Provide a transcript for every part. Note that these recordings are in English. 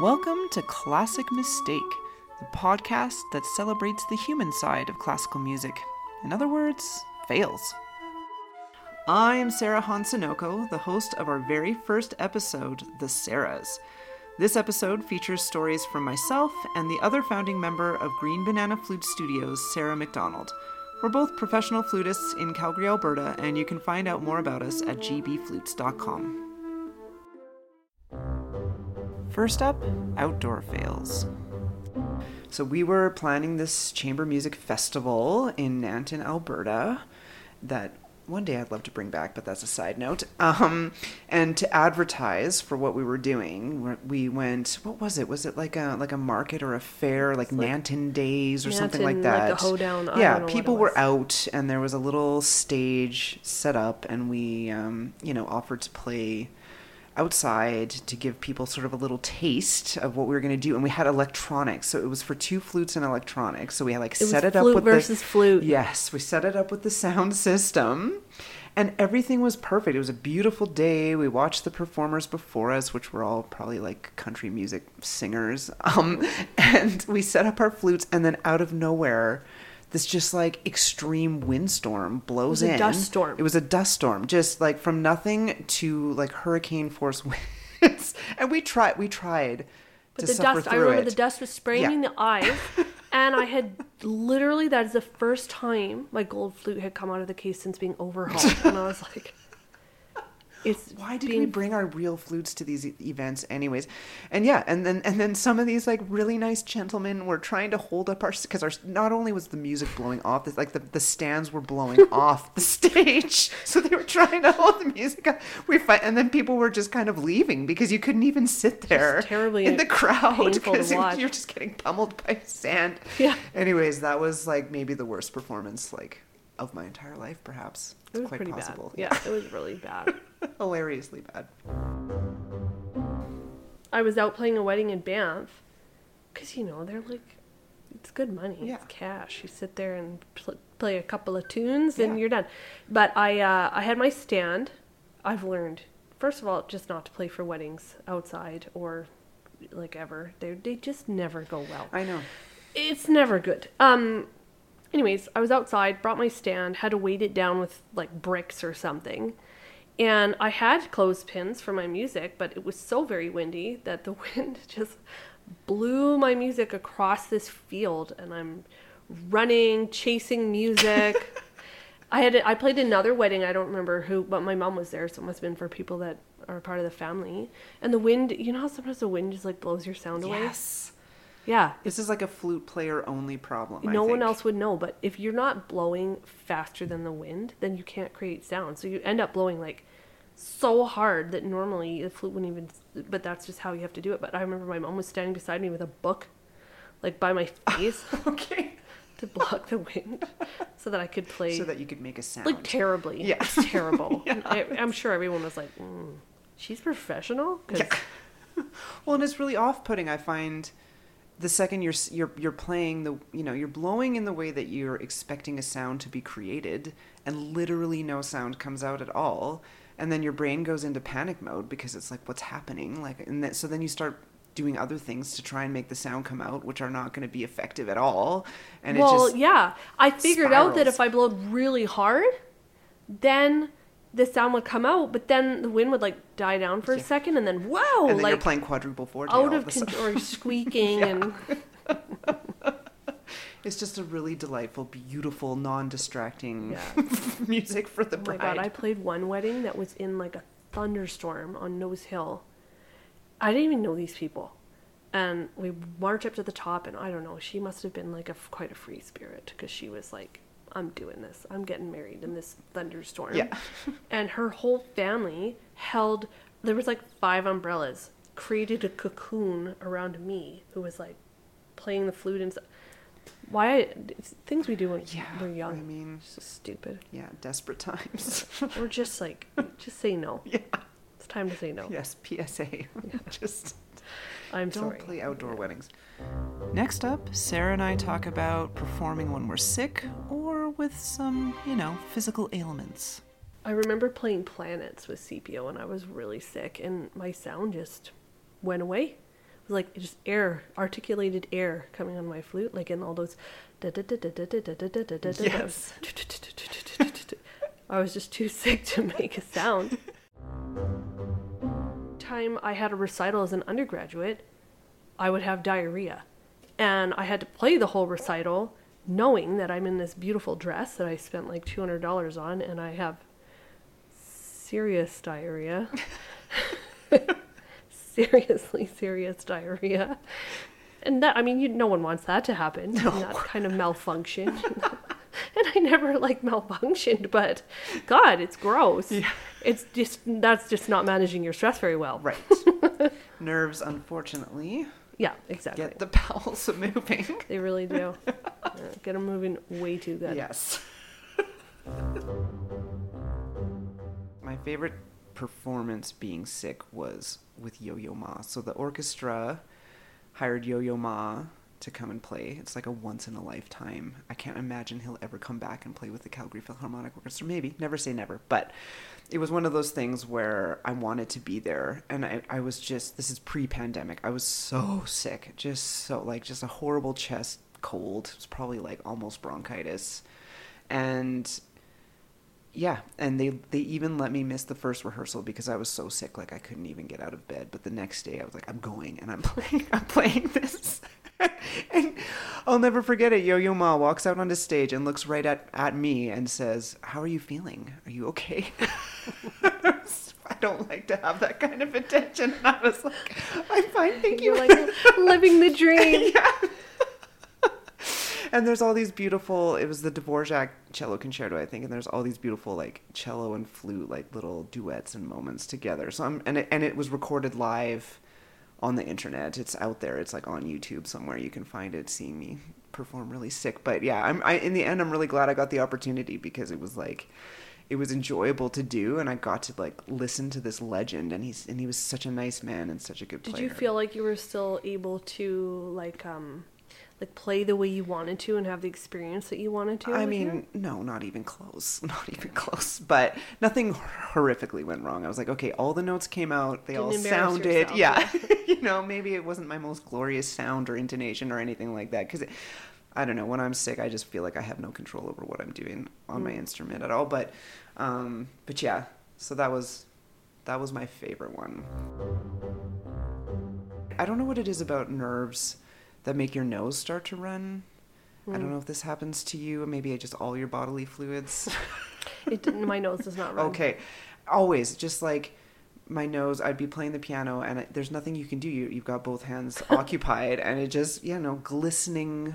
Welcome to Classic Mistake, the podcast that celebrates the human side of classical music. In other words, fails. I am Sara Hahn-Scinocco, the host of our very first episode, The Sarahs. This episode features stories from myself and the other founding member of Green Banana Flute Studios, Sarah MacDonald. We're both professional flutists in Calgary, Alberta, and you can find out more about us at gbflutes.com. First up, outdoor fails. So we were planning this chamber music festival in Nanton, Alberta, that one day I'd love to bring back, but that's a side note. Um, and to advertise for what we were doing, we went. What was it? Was it like a like a market or a fair, like, like Nanton Days or Nanton, something like that? Like a hoedown. I yeah, people were out, and there was a little stage set up, and we, um, you know, offered to play outside to give people sort of a little taste of what we were going to do and we had electronics so it was for two flutes and electronics. So we had like It set it up with the versus the flute. yes we set it up with the sound system and everything was perfect. It was a beautiful day. We watched the performers before us which were all probably like country music singers um, and we set up our flutes and then out of nowhere this just like extreme windstorm blows It was a in dust storm. it was a dust storm just like from nothing to like hurricane force winds and we tried we tried But the dust, I remember it. the dust was spraying Yeah. me in the eyes. and I had literally, that is the first time my gold flute had come out of the case since being overhauled. and I was like, it's why did being we bring our real flutes to these e- events anyways? And yeah and then and then some of these like really nice gentlemen were trying to hold up our because our not only was the music blowing off this like the, the stands were blowing off the stage. So they were trying to hold the music up. We fight and then people were just kind of leaving because you couldn't even sit there terribly in the crowd because you're just getting pummeled by sand. Yeah. anyways that was like maybe the worst performance like of my entire life perhaps It was quite pretty possible bad. Yeah, it was really bad. hilariously bad I was out playing a wedding in Banff because, you know, they're like, it's good money. Yeah. It's cash. You sit there and pl- play a couple of tunes and Yeah. you're done. But I, uh, I had my stand. I've learned, first of all, just not to play for weddings outside or like ever. They they just never go well. i know it's never good. Um anyways, I was outside, brought my stand, had to weight it down with like bricks or something. And I had clothespins for my music, but it was so very windy that the wind just blew my music across this field and I'm running, chasing music. I had I played another wedding, I don't remember who, but my mom was there, so it must have been for people that are part of the family. And the wind, you know how sometimes the wind just like blows your sound away? Yes. Yeah, This is like a flute player only problem. I no one else would know but if you're not blowing faster than the wind then you can't create sound so you end up blowing like so hard that normally the flute wouldn't even but that's just how you have to do it but i remember my mom was standing beside me with a book like by my face Okay. to block the wind so that i could play So that you could make a sound. like terribly Yeah. it's terrible Yeah. I, i'm sure everyone was like mm, she's professional 'Cause- Yeah. well, and it's really off-putting. I find the second you're you're you're playing the you know you're blowing in the way that you're expecting a sound to be created, and literally no sound comes out at all, and then your brain goes into panic mode because it's like what's happening, like, and then, so then you start doing other things to try and make the sound come out, which are not going to be effective at all, and well, it just yeah. I figured out that if I blowed really hard, then the sound would come out, but then the wind would like die down for a Yeah. second, and then whoa, and then like you're playing quadruple four out of control, or squeaking, and It's just a really delightful, beautiful, non-distracting Yeah. music for the oh my bride. god, I played one wedding that was in like a thunderstorm on Nose Hill. I didn't even know these people, and we march up to the top, and I don't know, she must have been like a quite a free spirit because she was like, "I'm doing this. I'm getting married in this thunderstorm." Yeah. and her whole family held there was like five umbrellas created a cocoon around me who was like playing the flute and stuff why things we do when Yeah, we're young I mean, so stupid yeah, desperate times. or just like just say no yeah. it's time to say no Yes, PSA. Just i'm don't sorry play outdoor weddings. Next up, Sarah and I talk about performing when we're sick with some, you know, physical ailments. i remember playing planets with cpo and i was really sick and my sound just went away It was like just air, articulated air coming on my flute, like in all those. Yes. I was just too sick to make a sound. Time I had a recital as an undergraduate, I would have diarrhea. And I had to play the whole recital knowing that I'm in this beautiful dress that I spent like $200 on and I have serious diarrhea. Seriously serious diarrhea. And that, I mean, you, no one wants that to happen. That kind of malfunction. and I never like malfunctioned, but God, it's gross. It's just, that's just not managing your stress very well. Right. Nerves, unfortunately, Yeah, exactly. get the bowels moving. They really do. Get them moving way too good. Yes. My favorite performance being sick was with Yo Yo Ma. So the orchestra hired Yo Yo Ma to come and play. It's like a once in a lifetime. I can't imagine he'll ever come back and play with the Calgary Philharmonic Orchestra. Maybe, never say never. But it was one of those things where I wanted to be there. And I, I was just, this is pre pandemic. I was so sick. Just so, like, just a horrible chest cold. It was probably like almost bronchitis. And yeah, and they they even let me miss the first rehearsal because I was so sick, like I couldn't even get out of bed. But the next day, I was like, I'm going and I'm playing, I'm playing this. and I'll never forget it. Yo Yo Ma walks out onto stage and looks right at at me and says, "How are you feeling? Are you okay?" I don't like to have that kind of attention. And I was like, "I'm fine, thank you." You're like living the dream. yeah. and there's all these beautiful it was the Dvorak cello concerto I think and there's all these beautiful like cello and flute like little duets and moments together so I'm and it, and it was recorded live on the internet it's out there it's like on YouTube somewhere you can find it seeing me perform really sick but yeah I'm I in the end I'm really glad I got the opportunity because it was like it was enjoyable to do and I got to like listen to this legend and he's and he was such a nice man and such a good Did you feel like you were still able to like um like play the way you wanted to and have the experience that you wanted to? I with him? mean, no, not even close. Not even close. But nothing horrifically went wrong. I was like, okay, all the notes came out. They Didn't all sounded. yourself, Yeah. you know, maybe it wasn't my most glorious sound or intonation or anything like that. Because I don't know. When I'm sick, I just feel like I have no control over what I'm doing on my instrument at all. But, um, but yeah. So that was, that was my favorite one. I don't know what it is about nerves that make your nose start to run. I don't know if this happens to you. Maybe just all your bodily fluids. it didn't, my nose does not run. okay, always just like my nose. I'd be playing the piano, and it, there's nothing you can do. You you've got both hands occupied, and it just you know glistening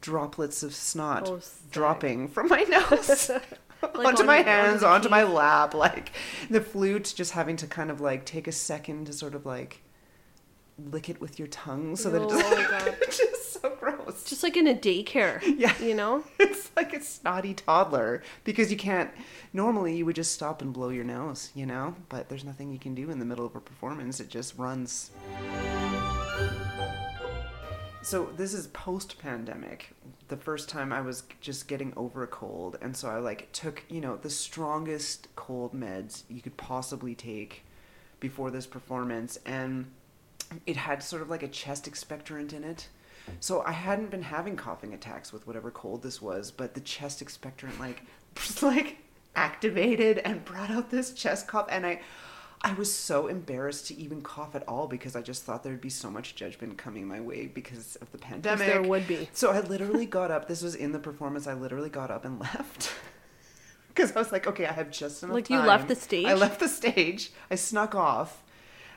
droplets of snot Oh, dropping from my nose. Like onto on- my hands, onto my lap, like the flute, just having to kind of like take a second to sort of like lick it with your tongue so that it Oh, doesn't. Just so gross. Just like in a daycare. Yeah. You know? It's like a snotty toddler because you can't. Normally, you would just stop and blow your nose, you know? But there's nothing you can do in the middle of a performance. It just runs. So, this is post pandemic. The first time I was just getting over a cold. And so I like took, you know, the strongest cold meds you could possibly take before this performance. And it had sort of like a chest expectorant in it. So I hadn't been having coughing attacks with whatever cold this was, but the chest expectorant like like activated and brought out this chest cough and I I was so embarrassed to even cough at all because I just thought there'd be so much judgment coming my way because of the pandemic. there would be. So I literally got up. This was in the performance. I literally got up and left. Because I was like, okay, I have just enough Like, you left the stage? I left the stage. I snuck off,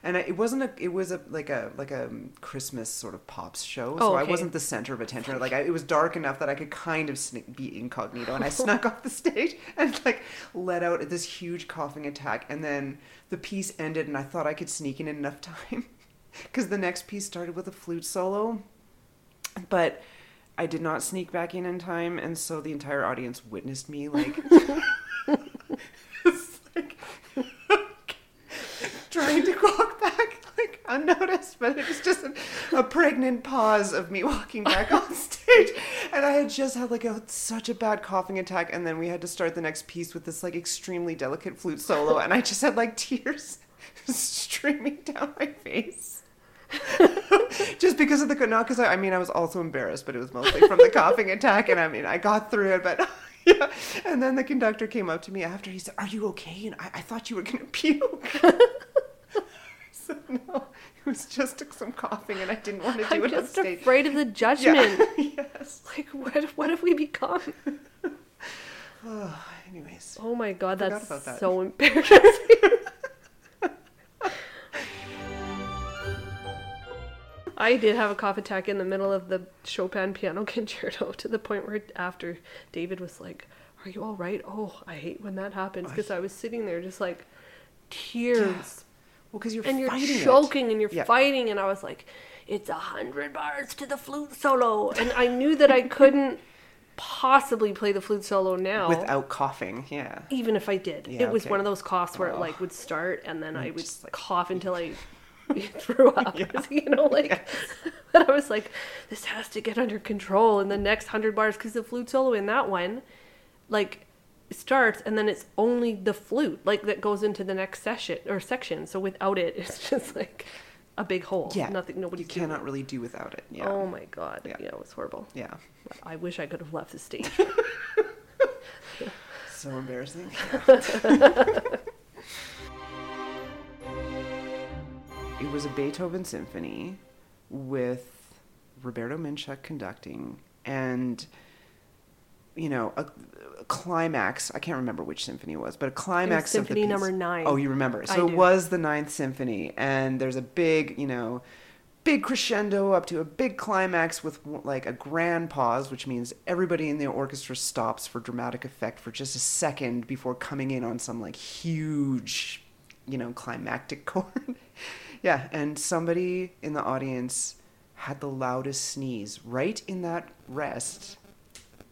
and I, it wasn't a. It was a like a like a Christmas sort of pops show. Oh, so Oh, I wasn't the center of attention. Like I, it was dark enough that I could kind of sneak, be incognito, and I snuck off the stage and like let out this huge coughing attack, and then the piece ended, and I thought I could sneak in enough time because the next piece started with a flute solo, but. I did not sneak back in in time, and so the entire audience witnessed me like, it's like trying to walk back like unnoticed, but it was just a, a pregnant pause of me walking back on stage, and I had just had like a such a bad coughing attack, and then we had to start the next piece with this like extremely delicate flute solo, and I just had like tears streaming down my face. just because of the not because I, I mean I was also embarrassed, but it was mostly from the coughing attack, and I mean I got through it, but. Yeah. And then the conductor came up to me after. He said, "Are you okay?" And I, I thought you were gonna puke. "No, it was just some coughing, and I didn't want to do I'm it on just stage." afraid of the judgment. Yeah. yes. Like, what, what have we become? Oh, anyways. Oh my god, that's that. so embarrassing. I did have a cough attack in the middle of the Chopin piano concerto to the point where after David was like, Are you all right? Oh, I hate when that happens because I was sitting there just like tears. Well, because you're And you're fighting it. choking and you're Yeah. fighting, and I was like, It's a hundred bars to the flute solo. And I knew that I couldn't possibly play the flute solo now without coughing. Yeah. even if I did. Yeah, it was okay. one of those coughs where it Oh. like would start and then I mm, would just, like- cough until I threw up. You know, like but I was like, this has to get under control in the next hundred bars because the flute solo in that one, like starts and then it's only the flute like that goes into the next session or section. So without it, it's just like a big hole. Yeah. nothing. nobody You cannot it. really do without it. Yeah. Oh my god. Yeah. Yeah. it was horrible. Yeah. I wish I could have left the stage. So embarrassing. it was a Beethoven symphony with Roberto Minczuk conducting and you know a, a climax i can't remember which symphony it was but a climax of the Symphony number nine. oh you remember. So it was the ninth symphony and there's a big you know big crescendo up to a big climax with like a grand pause which means everybody in the orchestra stops for dramatic effect for just a second before coming in on some like huge you know climactic chord. Yeah and somebody in the audience had the loudest sneeze right in that rest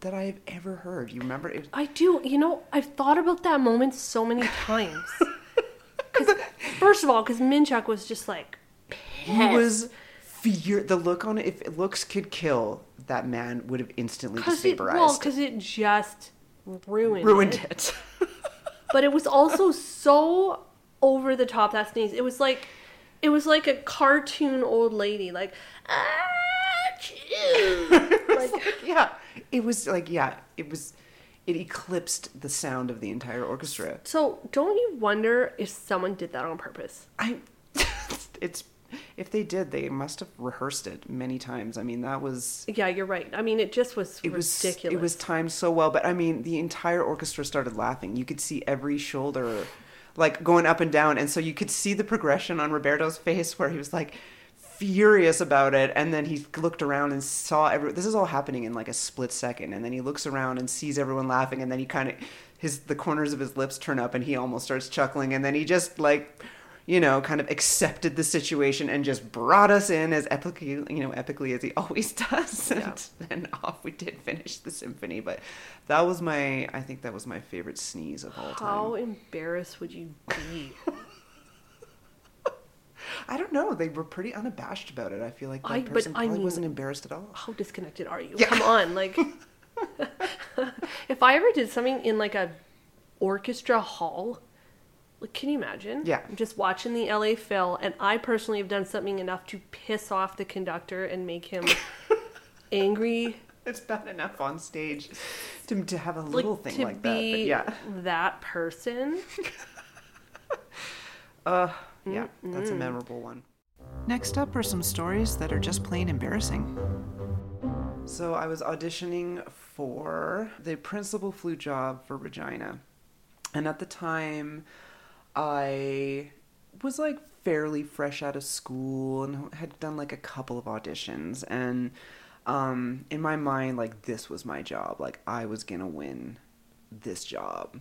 that I've ever heard. You remember it? I do. You know, I've thought about that moment so many times. first of all, because Minczuk was just like, He was fear. The look on it. If it looks could kill, that man would have instantly just because it, vaporized. well, because it just ruined ruined it. it. But it was also so over the top that sneeze. It was like, it was like a cartoon old lady, like, ah, "Achoo!" like, yeah, it was like yeah, it was. It eclipsed the sound of the entire orchestra. so don't you wonder if someone did that on purpose? I. it's if they did, they must have rehearsed it many times. I mean, that was Yeah, you're right. I mean, it just was it was ridiculous. it was timed so well but i mean the entire orchestra started laughing you could see every shoulder like going up and down and so you could see the progression on roberto's face where he was like furious about it and then he looked around and saw every this is all happening in like a split second and then he looks around and sees everyone laughing and then he kind of his the corners of his lips turn up and he almost starts chuckling and then he just like you know, kind of accepted the situation and just brought us in as epically, you know, epically as he always does. And then off we did finish the symphony. But that was my, I think that was my favorite sneeze of all time. How embarrassed would you be? I don't know. They were pretty unabashed about it. I feel like that I- person I probably mean- wasn't embarrassed at all. How disconnected are you? Yeah. Come on, like if I ever did something in like a orchestra hall, like can you imagine? Yeah. I'm just watching the LA Phil and I personally have done something enough to piss off the conductor and make him angry. It's bad enough on stage to, to have a Like little thing to like that. Yeah. that person. Uh, yeah, that's a memorable one. Next up are some stories that are just plain embarrassing. So I was auditioning for the principal flute job for Regina. And at the time, I was like fairly fresh out of school and had done like a couple of auditions. And um, in my mind, like this was my job. Like I was gonna win this job.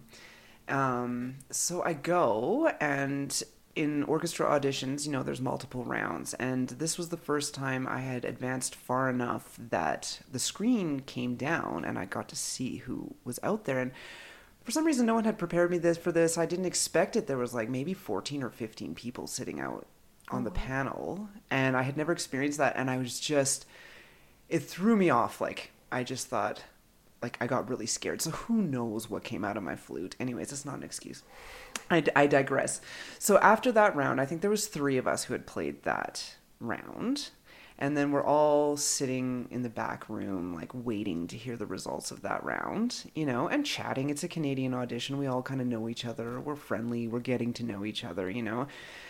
Um, so I go and in orchestra auditions, you know, there's multiple rounds, and this was the first time I had advanced far enough that the screen came down and I got to see who was out there. And for some reason, no one had prepared me this for this. I didn't expect it. There was like maybe 14 or 15 people sitting out on the oh, panel, and I had never experienced that. And I was just, it threw me off. Like I just thought, like I got really scared. So who knows what came out of my flute? Anyways, it's not an excuse. I, I digress. So after that round, I think there was three of us who had played that round, And then we're all sitting in the back room, like waiting to hear the results of that round, you know, and chatting. It's a Canadian audition. We all kind of know each other. We're friendly. We're getting to know each other, you know,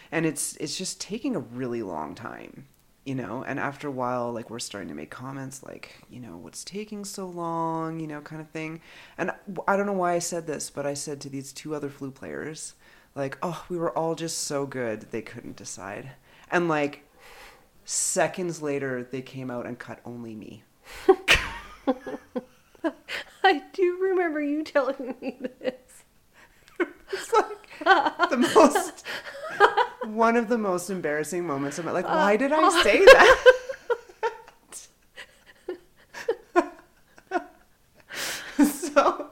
and it's it's just taking a really long time, you know. And after a while, like we're starting to make comments like, you know, what's taking so long, you know, kind of thing. And I don't know why I said this, but I said to these two other flute players, like, oh, we were all just so good they couldn't decide, and like Seconds later, they came out and cut only me. I do remember you telling me this. it's like the most, one of the most embarrassing moments of my like. Why uh, did I say that? so,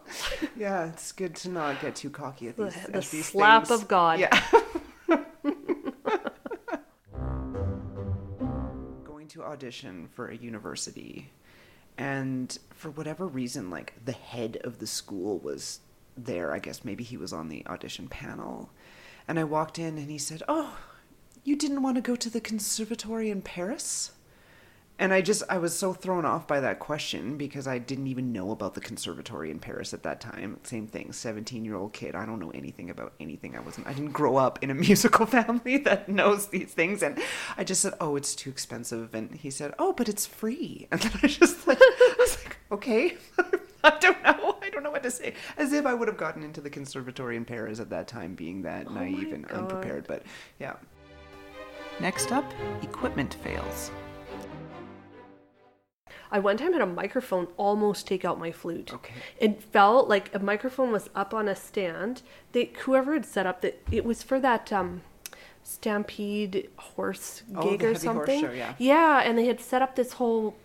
yeah, it's good to not get too cocky at these, The at these slap things. of God. Yeah. Going to audition for a university, and for whatever reason, like the head of the school was there. I guess maybe he was on the audition panel. And I walked in and he said, Oh, you didn't want to go to the conservatory in Paris? And I just, I was so thrown off by that question because I didn't even know about the conservatory in Paris at that time. Same thing, 17 year old kid. I don't know anything about anything. I wasn't, I didn't grow up in a musical family that knows these things. And I just said, oh, it's too expensive. And he said, oh, but it's free. And then I just like, I was like, okay. I don't know. I don't know what to say. As if I would have gotten into the conservatory in Paris at that time, being that naive and God. unprepared. But yeah. Next up, equipment fails. I one time had a microphone almost take out my flute. Okay. It felt like a microphone was up on a stand. They whoever had set up that it was for that um Stampede horse Oh, gig the or heavy horse something. show, yeah. Yeah, and they had set up this whole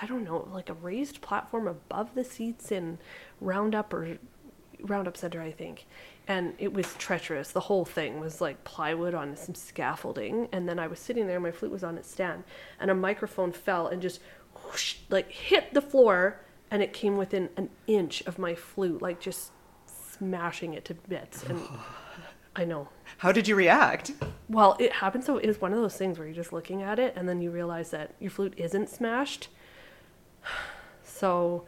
I don't know, like a raised platform above the seats in Roundup or Roundup Center, I think. And it was treacherous. The whole thing was like plywood on some scaffolding. And then I was sitting there, my flute was on its stand, and a microphone fell and just whoosh, like hit the floor. And it came within an inch of my flute, like just smashing it to bits. And I know. How did you react? Well, it happened so it was one of those things where you're just looking at it and then you realize that your flute isn't smashed. So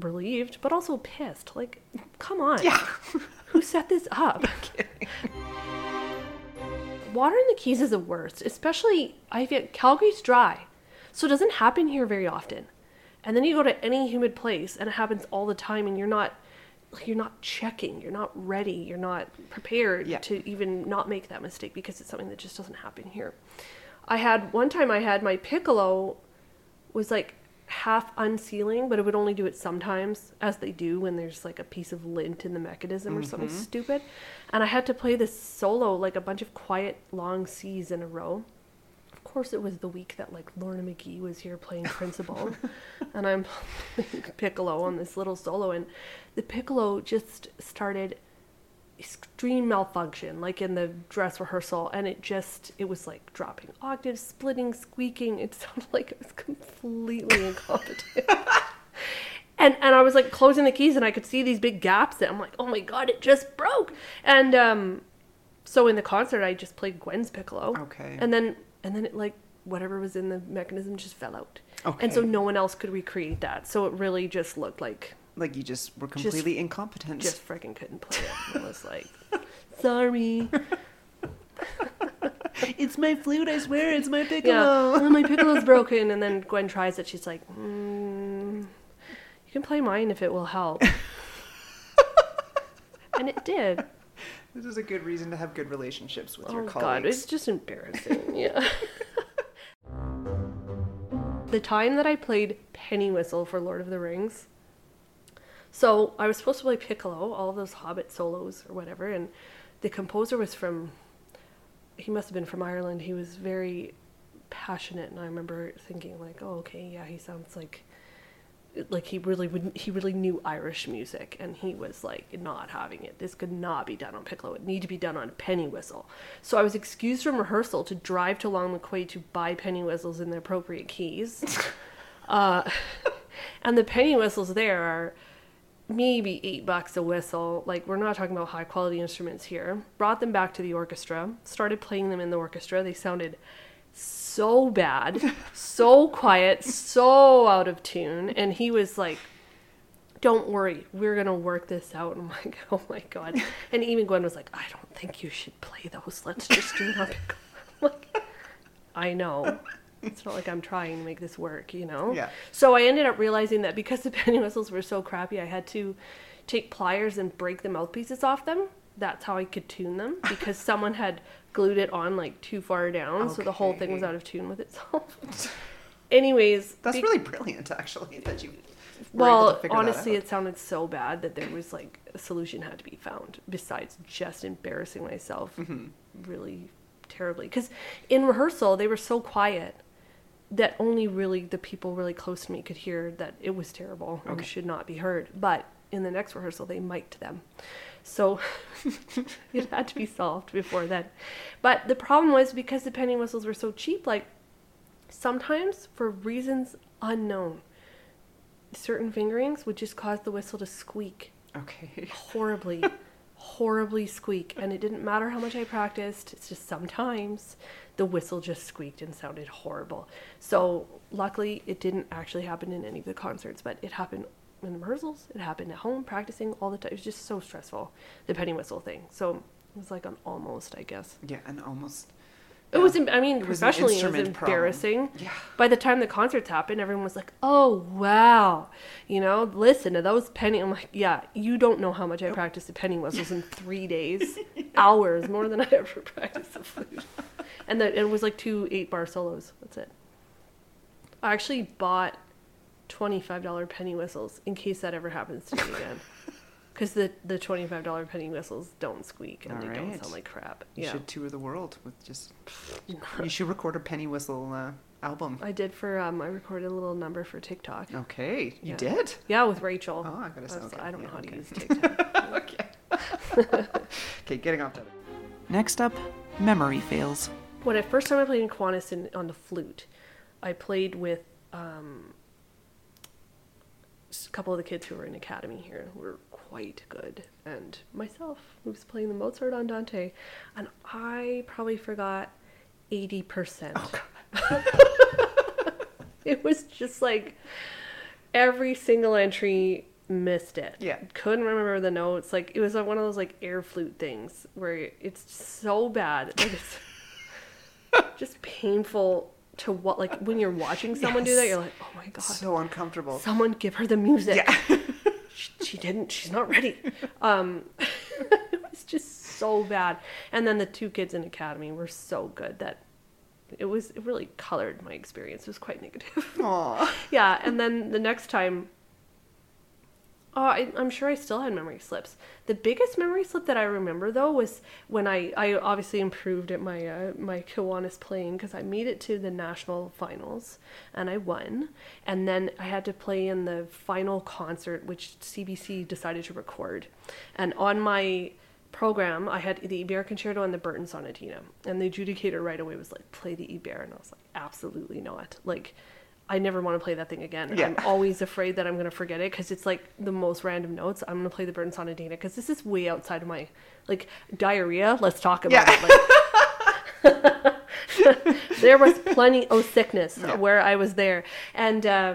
relieved, but also pissed. Like, come on. Yeah. Who set this up? Water in the Keys is the worst, especially I feel Calgary's dry. So it doesn't happen here very often. And then you go to any humid place and it happens all the time and you're not you're not checking, you're not ready, you're not prepared Yeah. to even not make that mistake because it's something that just doesn't happen here. I had one time I had my piccolo was like half unsealing, but it would only do it sometimes, as they do when there's like a piece of lint in the mechanism or something mm-hmm. stupid. And I had to play this solo, like a bunch of quiet, long C's in a row. Of course, it was the week that like Lorna McGhee was here playing principal, and I'm playing piccolo on this little solo, and the piccolo just started extreme malfunction like in the dress rehearsal and it just it was like dropping octaves splitting squeaking. It sounded like it was completely incompetent. And and i was like closing the keys and i could see these big gaps and i'm like oh my god it just broke. And um so in the concert i just played gwen's piccolo. Okay. and then and then it like whatever was in the mechanism just fell out. Okay. and so no one else could recreate that. So it really just looked like Like you just were completely incompetent. just freaking couldn't play it. I was like, sorry. it's my flute, I swear, it's my piccolo. Yeah, oh, my piccolo's broken. And then Gwen tries it. She's like, mm, you can play mine if it will help. and it did. This is a good reason to have good relationships with Oh your god, it's just embarrassing. Yeah. the time that I played Penny Whistle for Lord of the Rings. So I was supposed to play piccolo, all those Hobbit solos or whatever, and the composer was from. He must have been from Ireland. He was very passionate, and I remember thinking like, "Oh, okay, yeah, he sounds like." like he really would he really knew Irish music and he was like not having it. This could not be done on piccolo. It need to be done on penny whistle. So I was excused from rehearsal to drive to Long McQuade to buy penny whistles in the appropriate keys. uh, and the penny whistles there are maybe eight bucks a whistle. Like we're not talking about high quality instruments here. Brought them back to the orchestra. Started playing them in the orchestra. They sounded so bad, so quiet, so out of tune. And he was like, Don't worry, we're to work this out. And I'm like, Oh my God. And even Gwen was like, I don't think you should play those. Let's just do it on. I'm like, I know. It's not like I'm trying to make this work, you know? Yeah. So I ended up realizing that because the penny whistles were so crappy, I had to take pliers and break the mouthpieces off them. That's how I could tune them because someone had glued it on like too far down, so the whole thing was out of tune with itself. Anyways, That's be- really brilliant, actually, that you. well, to figure that honestly, it sounded so bad that there was like a solution had to be found besides just embarrassing myself Mm-hmm. really terribly. Because in rehearsal, they were so quiet that only really the people really close to me could hear that it was terrible and Okay. should not be heard. But in the next rehearsal, they mic'd them. So it had to be solved before then. But the problem was because the penny whistles were so cheap, like sometimes for reasons unknown, certain fingerings would just cause the whistle to squeak Okay. horribly, horribly squeak. And it didn't matter how much I practiced, it's just sometimes the whistle just squeaked and sounded horrible. So luckily, it didn't actually happen in any of the concerts, but it happened in the rehearsals, it happened at home, practicing all the time. It was just so stressful, the penny whistle thing. So it was like an almost, I guess. Yeah, an almost. It was, I mean, It was professionally, it was embarrassing. Yeah. By the time the concerts happened, everyone was like, "Oh wow, you know, listen to those penny." I'm like, "Yeah, you don't know how much I practiced the penny whistles in three days, hours more than I ever practiced the flute." And that it was like two eight-bar solos. That's it. I actually bought twenty-five dollar penny whistles in case that ever happens to me again. Because the, the twenty-five dollar penny whistles don't squeak and they don't sound like crap. You yeah. should tour the world with just. you should record a penny whistle uh, album. I did for um, I recorded a little number for TikTok. Okay, you Yeah. did. Yeah, with Rachel. Oh, I gotta say, That's- okay, I don't know yeah, how okay. to use TikTok. okay. okay, getting off that. Next up, memory fails. when I first time I played in Kiwanis in, on the flute, I played with um, s- a couple of the kids who were in academy here who were quite good, and myself who was playing the Mozart Andante, and I probably forgot eighty percent. Oh, it was just like every single entry missed it. Yeah. Couldn't remember the notes. Like it was like one of those like air flute things where it's so bad that it's just painful to what like when you're watching someone do that you're like, "Oh my god. So uncomfortable. Someone give her the music." Yeah. She, she didn't. She's not ready. Um it was just so bad. And then the two kids in academy were so good that it was it really colored my experience. It was quite negative. Aw. yeah, and then the next time, oh, I, I'm sure I still had memory slips. The biggest memory slip that I remember though was when I, I obviously improved at my uh, my Kiwanis playing because I made it to the national finals and I won, and then I had to play in the final concert which CBC decided to record, and on my program, I had the Ibert Concerto and the Burton Sonatina. And the adjudicator right away was like, play the Ibert. And I was like, absolutely not. Like, I never want to play that thing again. Yeah. I'm always afraid that I'm going to forget it because it's like the most random notes. I'm going to play the Burton Sonatina because this is way outside of my, like, diarrhea. Let's talk about Yeah. it. Like, there was plenty of sickness where I was there. And, uh,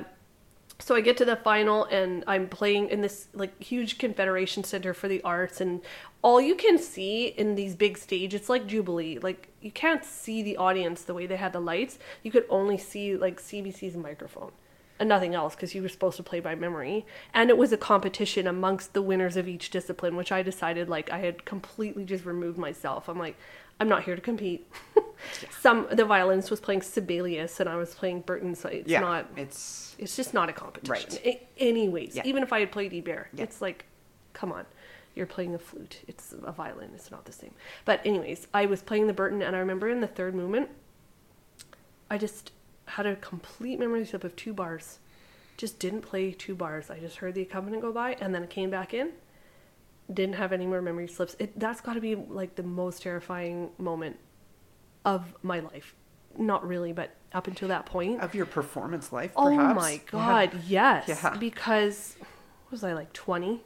so I get to the final and I'm playing in this like huge confederation center for the arts and all you can see in these big stage it's like Jubilee like you can't see the audience the way they had the lights you could only see like CBC's microphone and nothing else because you were supposed to play by memory and it was a competition amongst the winners of each discipline which I decided like I had completely just removed myself I'm like I'm not here to compete some the violinist was playing Sibelius and I was playing Burton so it's yeah. not It's. it's just not a competition. Right. A- anyways, Yeah. even if I had played Ibert, Yeah. it's like, come on, you're playing a flute. It's a violin. It's not the same. But anyways, I was playing the Burton, and I remember in the third movement, I just had a complete memory slip of two bars. Just didn't play two bars. I just heard the accompaniment go by, and then it came back in. Didn't have any more memory slips. It, that's got to be like the most terrifying moment of my life. Not really, but up until that point. Of your performance life, Oh perhaps? my Yeah. god, yes. Yeah. Because was I like 20?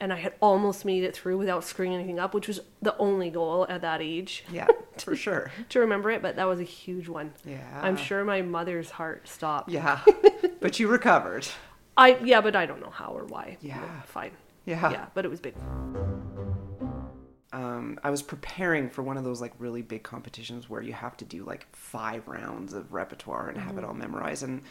And I had almost made it through without screwing anything up, which was the only goal at that age Yeah, for sure. to remember it. But that was a huge one. Yeah. I'm sure my mother's heart stopped. Yeah. but you recovered. I yeah, but I don't know how or why. Yeah. But fine. Yeah. Yeah, but it was big. Um, I was preparing for one of those like really big competitions where you have to do like five rounds of repertoire and have it all memorized and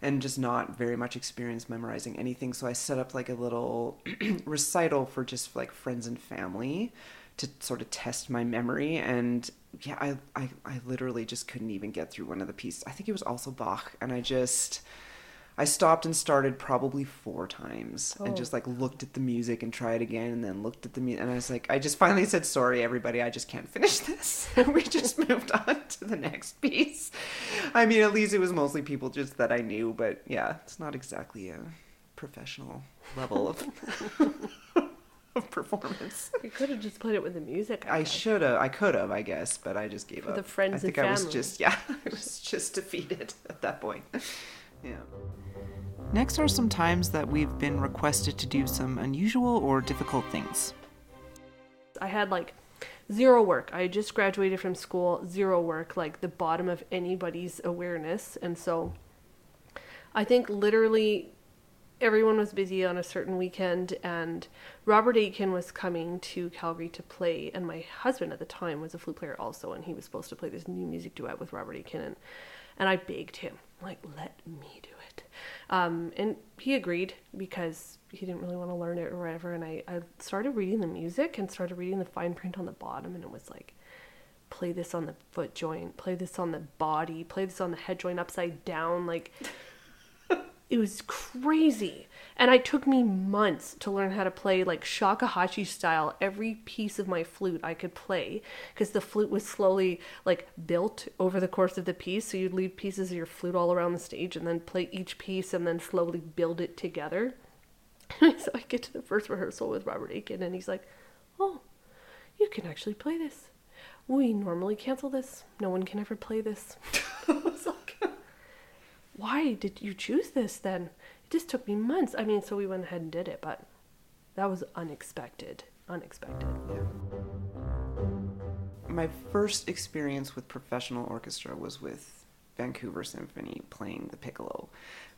and just not very much experience memorizing anything. So I set up like a little recital for just like friends and family to sort of test my memory and yeah I, I I literally just couldn't even get through one of the pieces. I think it was also Bach and I just I stopped and started probably four times and Oh. just like looked at the music and tried again and then looked at the music and I was like I just finally said sorry everybody I just can't finish this and we just moved on to the next piece. I mean at least it was mostly people just that I knew but yeah it's not exactly a professional level of of performance. You could have just played it with the music. I guess. should have I could have I guess but I just gave For up. the friends I and think I was just yeah I was just defeated at that point. Yeah. Next are some times that we've been requested to do some unusual or difficult things. I had like zero work. I had just graduated from school, zero work, like the bottom of anybody's awareness. And so I think literally everyone was busy on a certain weekend, and Robert Aitken was coming to Calgary to play. And my husband at the time was a flute player also, and he was supposed to play this new music duet with Robert Aitken. And, and I begged him, like, let me do it. Um, and he agreed because he didn't really want to learn it or whatever. And I, I started reading the music and started reading the fine print on the bottom, and it was like, play this on the foot joint, play this on the body, play this on the head joint upside down. Like, it was crazy. And it took me months to learn how to play like shakuhachi style every piece of my flute I could play because the flute was slowly like built over the course of the piece. So you'd leave pieces of your flute all around the stage and then play each piece and then slowly build it together. so I get to the first rehearsal with Robert Aitken and he's like, "Oh, you can actually play this. We normally cancel this. No one can ever play this." I was like, why did you choose this then? Just took me months. I mean, so we went ahead and did it, but that was unexpected. Unexpected. my first experience with professional orchestra was with Vancouver Symphony playing the piccolo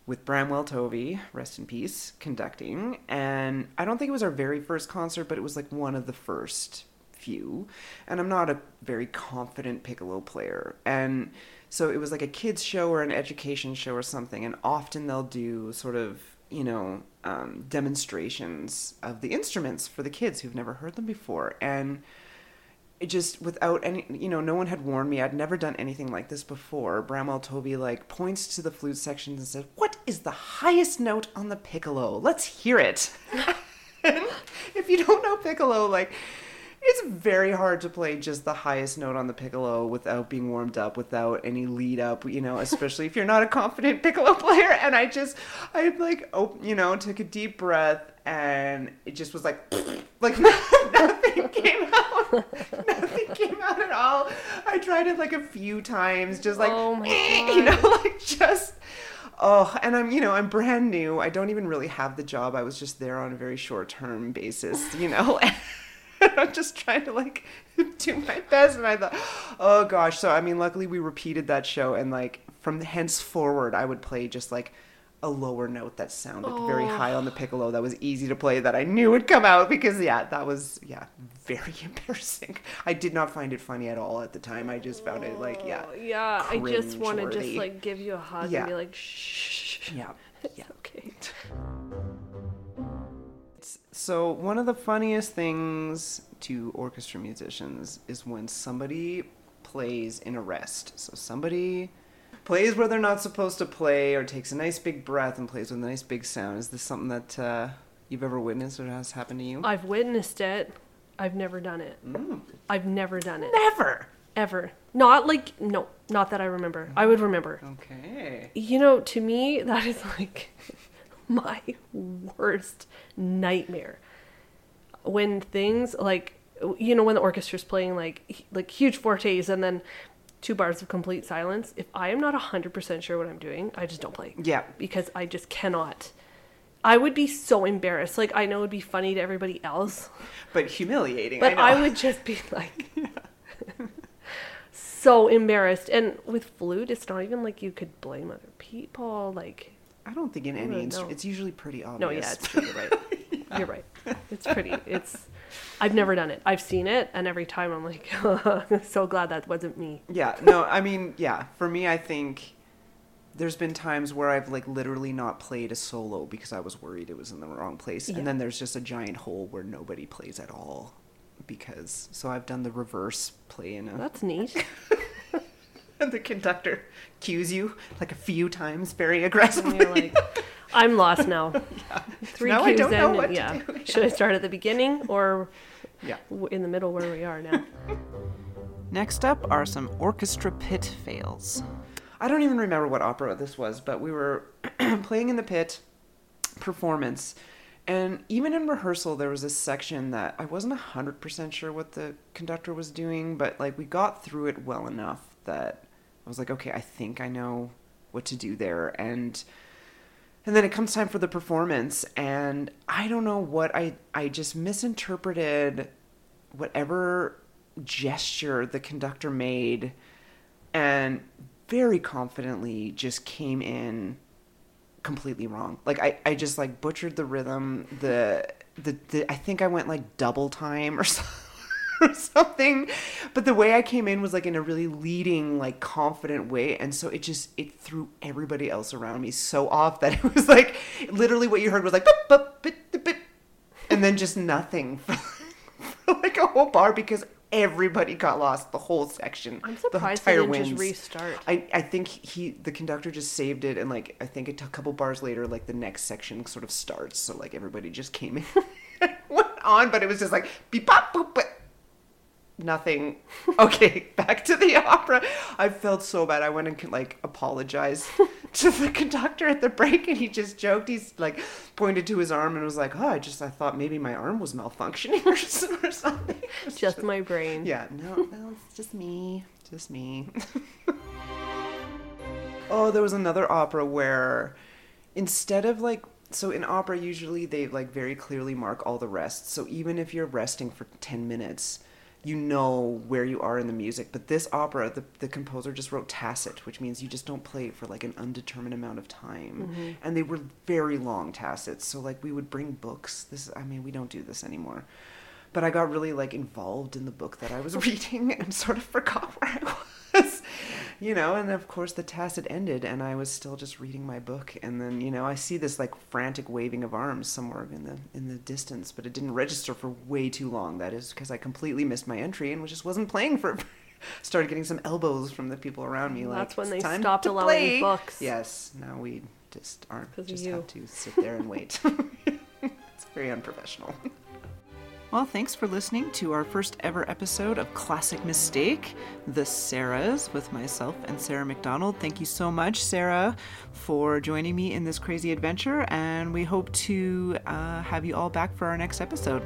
with Bramwell Tovey, rest in peace, conducting. And I don't think it was our very first concert, but it was like one of the first few. And I'm not a very confident piccolo player. And so it was like a kids show or an education show or something. And often they'll do sort of, you know, um, demonstrations of the instruments for the kids who've never heard them before. And it just without any you know no one had warned me i'd never done anything like this before bramwell tovey like points to the flute sections and says what is the highest note on the piccolo let's hear it if you don't know piccolo like it's very hard to play just the highest note on the piccolo without being warmed up without any lead up you know especially if you're not a confident piccolo player. And i just i like oh you know took a deep breath and it just was like like nothing came out. Nothing came out at all. I tried it like a few times just like Oh you know like just oh and i'm you know i'm brand new. I don't even really have the job. I was just there on a very short term basis you know I'm just trying to like do my best, and I thought, oh gosh. So I mean, luckily we repeated that show, and like from henceforward, I would play just like a lower note that sounded very oh. high on the piccolo that was easy to play that I knew would come out because yeah, that was yeah very embarrassing. I did not find it funny at all at the time. I just found it like yeah, Oh, yeah, I just want to just like give you a hug Yeah. and be like, shh. yeah. Yeah, okay. So one of the funniest things to orchestra musicians is when somebody plays in a rest. So somebody plays where they're not supposed to play, or takes a nice big breath and plays with a nice big sound. Is this something that uh, you've ever witnessed or has happened to you? I've witnessed it. I've never done it. Mm. I've never done it. Never. Ever. Not like, no, not that I remember. I would remember. Okay. You know, to me, that is like my worst nightmare. When things like, you know, when the orchestra's playing like like huge fortes and then two bars of complete silence. If I am not hundred percent sure what I'm doing, I just don't play Yeah. because I just cannot I would be so embarrassed. Like I know it would be funny to everybody else, But humiliating. but I, I, would just be like so embarrassed. And with flute, it's not even like you could blame other people. Like I don't think in any instrument it's usually pretty obvious. no, yeah, it's true. You're right. You're right. It's pretty. It's. I've never done it. I've seen it, and every time I'm like, so glad that wasn't me. Yeah, no, I mean, yeah, for me, I think there's been times where I've like literally not played a solo because I was worried it was in the wrong place, Yeah. and then there's just a giant hole where nobody plays at all because so I've done the reverse play in a That's neat. and the conductor cues you like a few times very And aggressively. you're like, I'm lost now. yeah. Three Now I cues in, yeah. do. Should I start at the beginning or yeah. in the middle where we are now? Next up are some orchestra pit fails. I don't even remember what opera this was, but we were playing in the pit performance. And even in rehearsal, there was a section that I wasn't 100% sure what the conductor was doing, but like we got through it well enough that was like, okay, I think I know what to do there. And and then it comes time for the performance, and I don't know what I I just misinterpreted whatever gesture the conductor made and very confidently just came in completely wrong. Like I, I just like butchered the rhythm. The, the the I think I went like double time or so, or something. But the way I came in was like in a really leading, like confident way, and so it just it threw everybody else around me so off that it was like literally what you heard was like "Bup, bup, bit, bit, bit," and then just nothing for, for like a whole bar because everybody got lost the whole section. I'm the surprised they entire didn't just restart. I, I think he the conductor just saved it. And like I think a t- couple bars later like the next section sort of starts. So like everybody just came in went on. But it was just like beep bop boop but nothing okay back to the opera I felt so bad I went and like apologized to the conductor at the break and he just joked he's like pointed to his arm and was like oh I just I thought maybe my arm was malfunctioning or, or something was Just my brain. yeah, no, no, it's just me. Just me. oh, there was another opera where instead of like so in opera usually they like very clearly mark all the rests. So even if you're resting for 10 minutes, you know where you are in the music. But this opera, the, the composer just wrote tacet, which means you just don't play it for like an undetermined amount of time. Mm-hmm. And they were very long tacets. So like we would bring books. This I mean, we don't do this anymore but I got really like involved in the book that I was reading and sort of forgot where I was, you know. And of course, the tacet ended, and I was still just reading my book. And then, you know, I see this like frantic waving of arms somewhere in the in the distance, but it didn't register for way too long. That is because I completely missed my entry and was just wasn't playing for. Started getting some elbows from the people around me. Like That's when "It's they stopped to allowing play." books. Yes, now we just aren't Just have to sit there and wait. it's very unprofessional. Well, thanks for listening to our first ever episode of Classic Mistake, The Sarahs, with myself and Sarah MacDonald. Thank you so much, Sarah, for joining me in this crazy adventure, and we hope to uh, have you all back for our next episode.